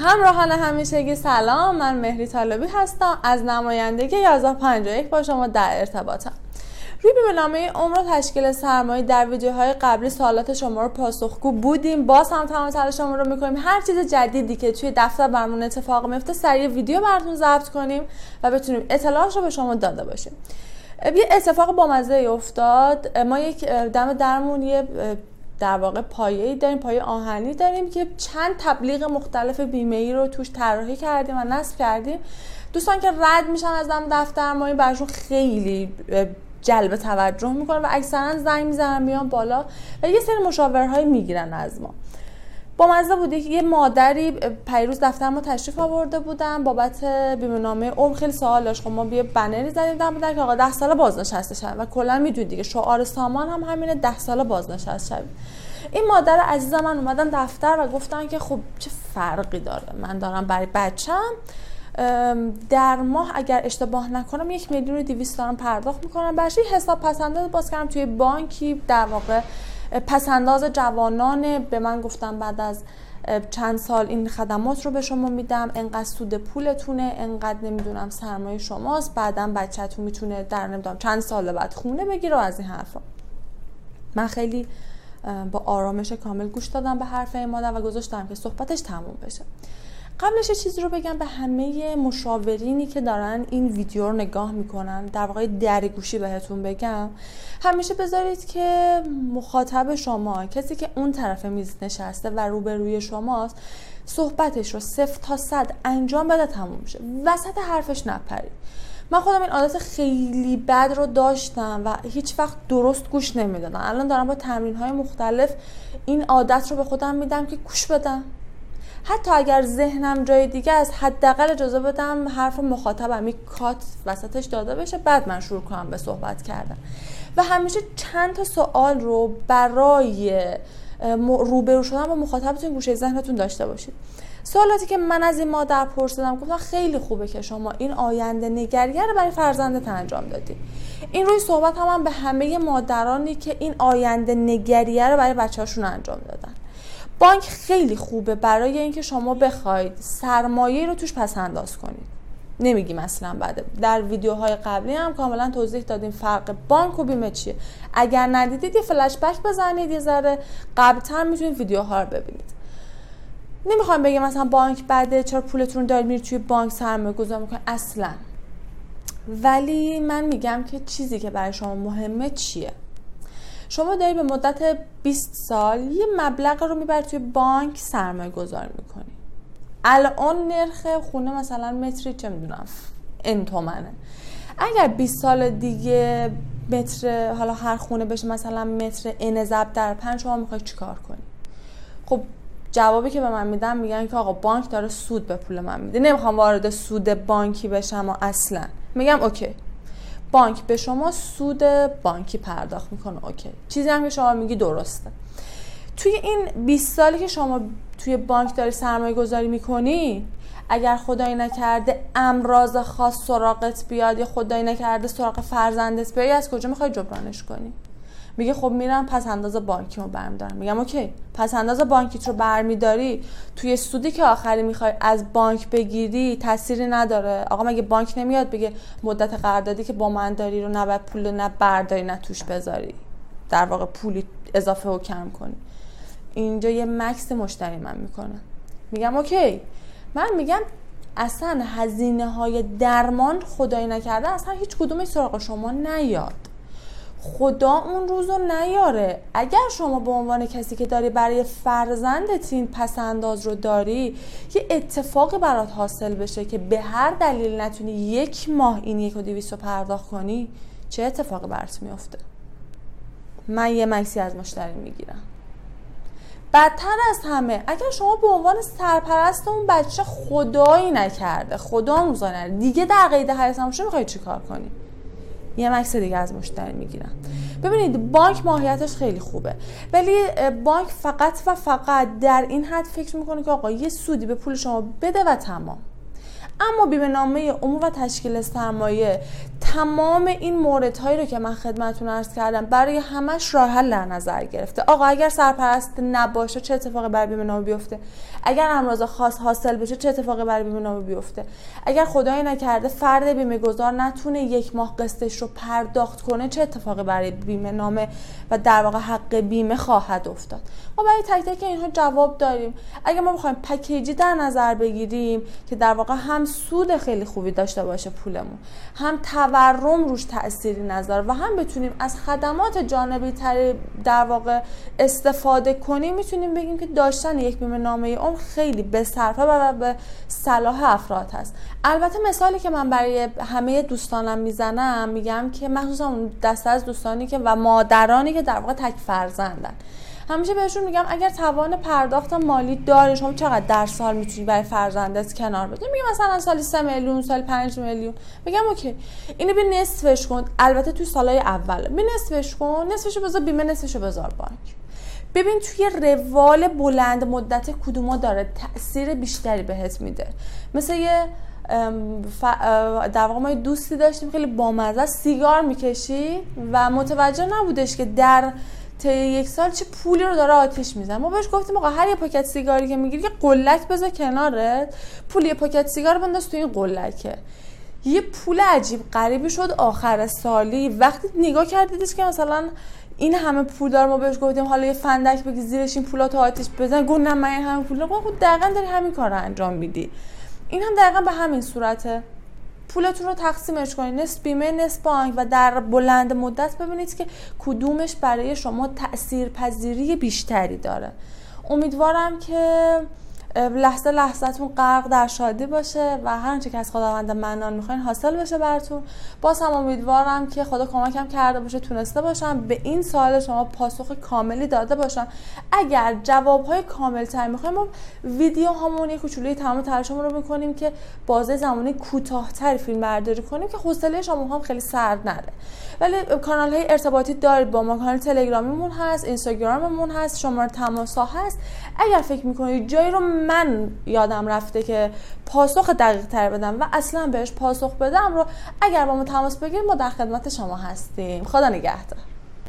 همراهان همیشگی سلام. من مهری طالبی هستم. از نمایندگی 1151 با شما در ارتباطم. روی بیمهنامه عمر و تشکیل سرمایه در ویدیوهای قبلی سوالات شما رو پاسخگو بودیم. باز هم تمام تلاش شما رو می‌کنیم. هر چیز جدیدی که توی دفتر برمون اتفاق میفته سریع ویدیو براتون ضبط کنیم و بتونیم اطلاعات رو به شما داده باشیم. یه اتفاق بامزه افتاد. ما یک دم درمون یه در واقع پایه داریم پایه آهنی داریم که چند تبلیغ مختلف بیمه ای رو توش طراحی کردیم و نصب کردیم. دوستان که رد میشن از دم این برشون خیلی جلب توجه می‌کنه و اکثرا زنگ می‌زنن میان بالا و یه سری مشاورهایی می‌گیرن از ما. با مزه بوده که یه مادری پیروز دفتر ما تشریف آورده بودن. بابت بیمه نامه عمر خیلی سوال داشت. خب ما بیا بنری زدیم دم که آقا 10 ساله بازنشسته شد و کلا می‌دونید دیگه شعار سامان هم همینه 10 ساله بازنشسته شد این مادر عزیز من اومدن دفتر و گفتن که خب چه فرقی داره؟ من دارم برای بچم در ماه اگر اشتباه نکنم یک میلیون و دارم پرداخت می‌کنم. برش حساب پسنداز باز کردم توی بانکی در واقع پسنداز جوانان به من گفتم بعد از چند سال این خدمات رو به شما میدم. انقدر سود پولتونه انقدر نمی‌دونم سرمایه شماست. بعدا بچهتون می‌تونه در نمی‌دونم چند سال بعد خونه بگیره و از این حرفا من خیلی با آرامش کامل گوش دادم به حرف این مادر و گذاشتم که صحبتش تموم بشه. قبلش چیزی رو بگم به همه مشاورینی که دارن این ویدیو رو نگاه می‌کنن در واقع درگوشی بهتون بگم. همیشه بذارید که مخاطب شما کسی که اون طرف میز نشسته و روبروی شماست صحبتش رو صفر تا صد انجام بده تموم شه. وسط حرفش نپرید. من خودم این عادت خیلی بد رو داشتم و هیچ وقت درست گوش نمی‌دادم. الان دارم با تمرین های مختلف این عادت رو به خودم میدم که گوش بدم. حتی اگر ذهنم جای دیگه از حداقل اجازه بدم حرف مخاطبم یک کات وسطش داده بشه بعد من شروع کنم به صحبت کردن. و همیشه چند تا سوال رو برای روبرو شدن با مخاطبتون گوشه ذهنتون داشته باشید. سوالاتی که من از این مادر پرسیدم گفتم خیلی خوبه که شما این آینده نگریه رو برای فرزندت انجام دادی. این روی صحبت هم, هم به همه مادرانی که این آینده نگریه رو برای بچه‌هاشون انجام دادن. بانک خیلی خوبه برای اینکه شما بخواید سرمایه رو توش پس انداز کنید. نمیگیم اصلا بعد. در ویدیوهای قبلی هم کاملا توضیح دادیم فرق بانک و بیمه چیه. اگر ندیدید یه فلش بک بزنید یه ذره. قبلتر می‌تونید ویدیوها رو ببینید. نمی‌خوام بگم مثلا بانک بعد چرا پولتون دارید میرید توی بانک سرمایه گذار می‌کنید. اصلا. ولی من میگم که چیزی که برای شما مهمه چیه؟ شما داری به مدت 20 سال یه مبلغ رو می‌بری توی بانک سرمایه گذاری می‌کنی. الان نرخ خونه مثلا متری چه می‌دونم این تومنه. اگر 20 سال دیگه متر حالا هر خونه بشه مثلا متر ان ضرب در پنج شما می‌خوای چیکار کنی؟ خب جوابی که به من میدن میگن که آقا بانک داره سود به پول من میده. نمی‌خوام وارد سود بانکی بشم و اصلا. میگم OK. بانک به شما سود بانکی پرداخت می‌کنه. OK. چیزی هم که شما میگی درسته. توی این 20 سالی که شما توی بانک داری سرمایه گذاری می‌کنی اگر خدایی نکرده امراض خاص سراغت بیاد یا خدایی نکرده سراغ فرزندت بیاد از کجا می‌خوای جبرانش کنی؟ میگه خب میرم پس انداز بانکی رو برمیدارم. میگم OK پس انداز بانکیت رو برمیداری. توی سودی که آخری می‌خوای از بانک بگیری تأثیری نداره. آقا مگه بانک نمیاد بگه مدت قراردادی که با من داری رو نه پول نه برداری نه توش بذاری. در واقع پولی اضافه و کم کنی. اینجا یه مکس مشتری من می‌کنه میگم اوکی. من میگم اصلا هزینه های درمان خدایی نکرده اصلا هیچ کدومش سراغ شما نیاد. خدا اون روز رو نیاره. اگر شما به عنوان کسی که داری برای فرزندت این پسنداز رو داری یه اتفاقی برات حاصل بشه که به هر دلیل نتونی یک ماه این یک و دیویست رو پرداخت کنی چه اتفاقی برات میفته من یه مکسی از مشتری می‌گیرم. بدتر از همه اگر شما به عنوان سرپرست اون بچه خدایی نکرده خدا موزانه دیگه در قید حیات نموشه می‌خوای چیکار کنی؟ یه مکس دیگه از مشتری می‌گیرن ببینید بانک ماهیتش خیلی خوبه. ولی بانک فقط و فقط در این حد فکر می‌کنه که آقا یه سودی به پول شما بده و تمام. اما بیمه نامه عموم و تشکیل سرمایه تمام این موردهایی رو که من خدمتتون عرض کردم برای همش راه حل در نظر گرفته. آقا اگر سرپرست نباشه چه اتفاقی برای بیمه نامه بیفته؟ اگر امراض خاص حاصل بشه چه اتفاقی برای بیمه نامه بیفته؟ اگر خدای نکرده فرد بیمه گذار نتونه یک ماه قسطش رو پرداخت کنه چه اتفاقی برای بیمه نامه و در واقع حق بیمه خواهد افتاد؟ ما برای تک تک اینها جواب داریم. اگر ما بخوایم پکیجی در نظر بگیریم که در واقع هم سود خیلی خوبی داشته باشه پولمون. هم تورم روش تأثیری نظر و هم بتونیم از خدمات جانبی تری در واقع استفاده کنیم می‌تونیم بگیم که داشتن یک بیمه نامه اون خیلی به صرفه و به صلاح افراد هست. البته مثالی که من برای همه دوستانم می‌زنم میگم که مخصوصا اون دسته از دوستانی که و مادرانی که در واقع تک فرزندن. همیشه بهشون میگم اگر توان پرداخت مالی داری شما چقدر در سال می‌تونی برای فرزندت کنار بدی میگم مثلا سالی 3 میلیون سال 5 میلیون. میگم اوکی. اینو به نصفش کن. البته توی سالهای اول. به نصفش کن. نصفشو بذار بیمه نصفشو بذار بانک. ببین توی روال بلند مدت کدوما داره تاثیر بیشتری بهت میده. مثل یه در واقع ما دوستی داشتیم خیلی بامزه سیگار می‌کشی و متوجه نبودش که در تا یک سال چه پولی رو داره آتیش می‌زنه؟ ما بهش گفتیم آقا هر یه پاکت سیگاری که می‌گیری یه قلک بذار کنارت. پول یه پاکت سیگار بنداز تو این قلکه. یه پول عجیب غریبی شد آخر سالی. وقتی نگاه کردیدش که مثلا این همه پول دار ما بهش گفتیم حالا یه فندک بگی زیرش این پولا تو آتیش بزن. گفت نه من این همه پول خود دقیقا داری همین کار رو انجام میدی. این هم دقیقا به همین صورته. پولتون رو تقسیمش کنید نصف بیمه نصف بانک و در بلند مدت ببینید که کدومش برای شما تأثیر پذیری بیشتری داره. امیدوارم که لحظه لحظتون غرق در شادی باشه و هر که از خداوند منان می‌خواین حاصل بشه براتون. باز هم امیدوارم که خدا کمکم کرده باشه تونسته باشم. به این سوال شما پاسخ کاملی داده باشم. اگر جواب های کامل تر می‌خوایم ما ویدیو همون یک کوچولوی تمام تلاشمون رو می‌کنیم که بازه زمانی کوتاهتر فیلم برداری کنیم که حوصله شما هم خیلی سرد نره. ولی کانال های ارتباطی دارید با ما. کانال تلگرامیمون هست اینستاگراممون هست شماره تماس هست. اگر فکر می‌کنید جایی رو من یادم رفته که پاسخ دقیق تر بدم و اصلا بهش پاسخ بدم رو اگر با ما تماس بگیرید ما در خدمت شما هستیم. خدا نگهدار.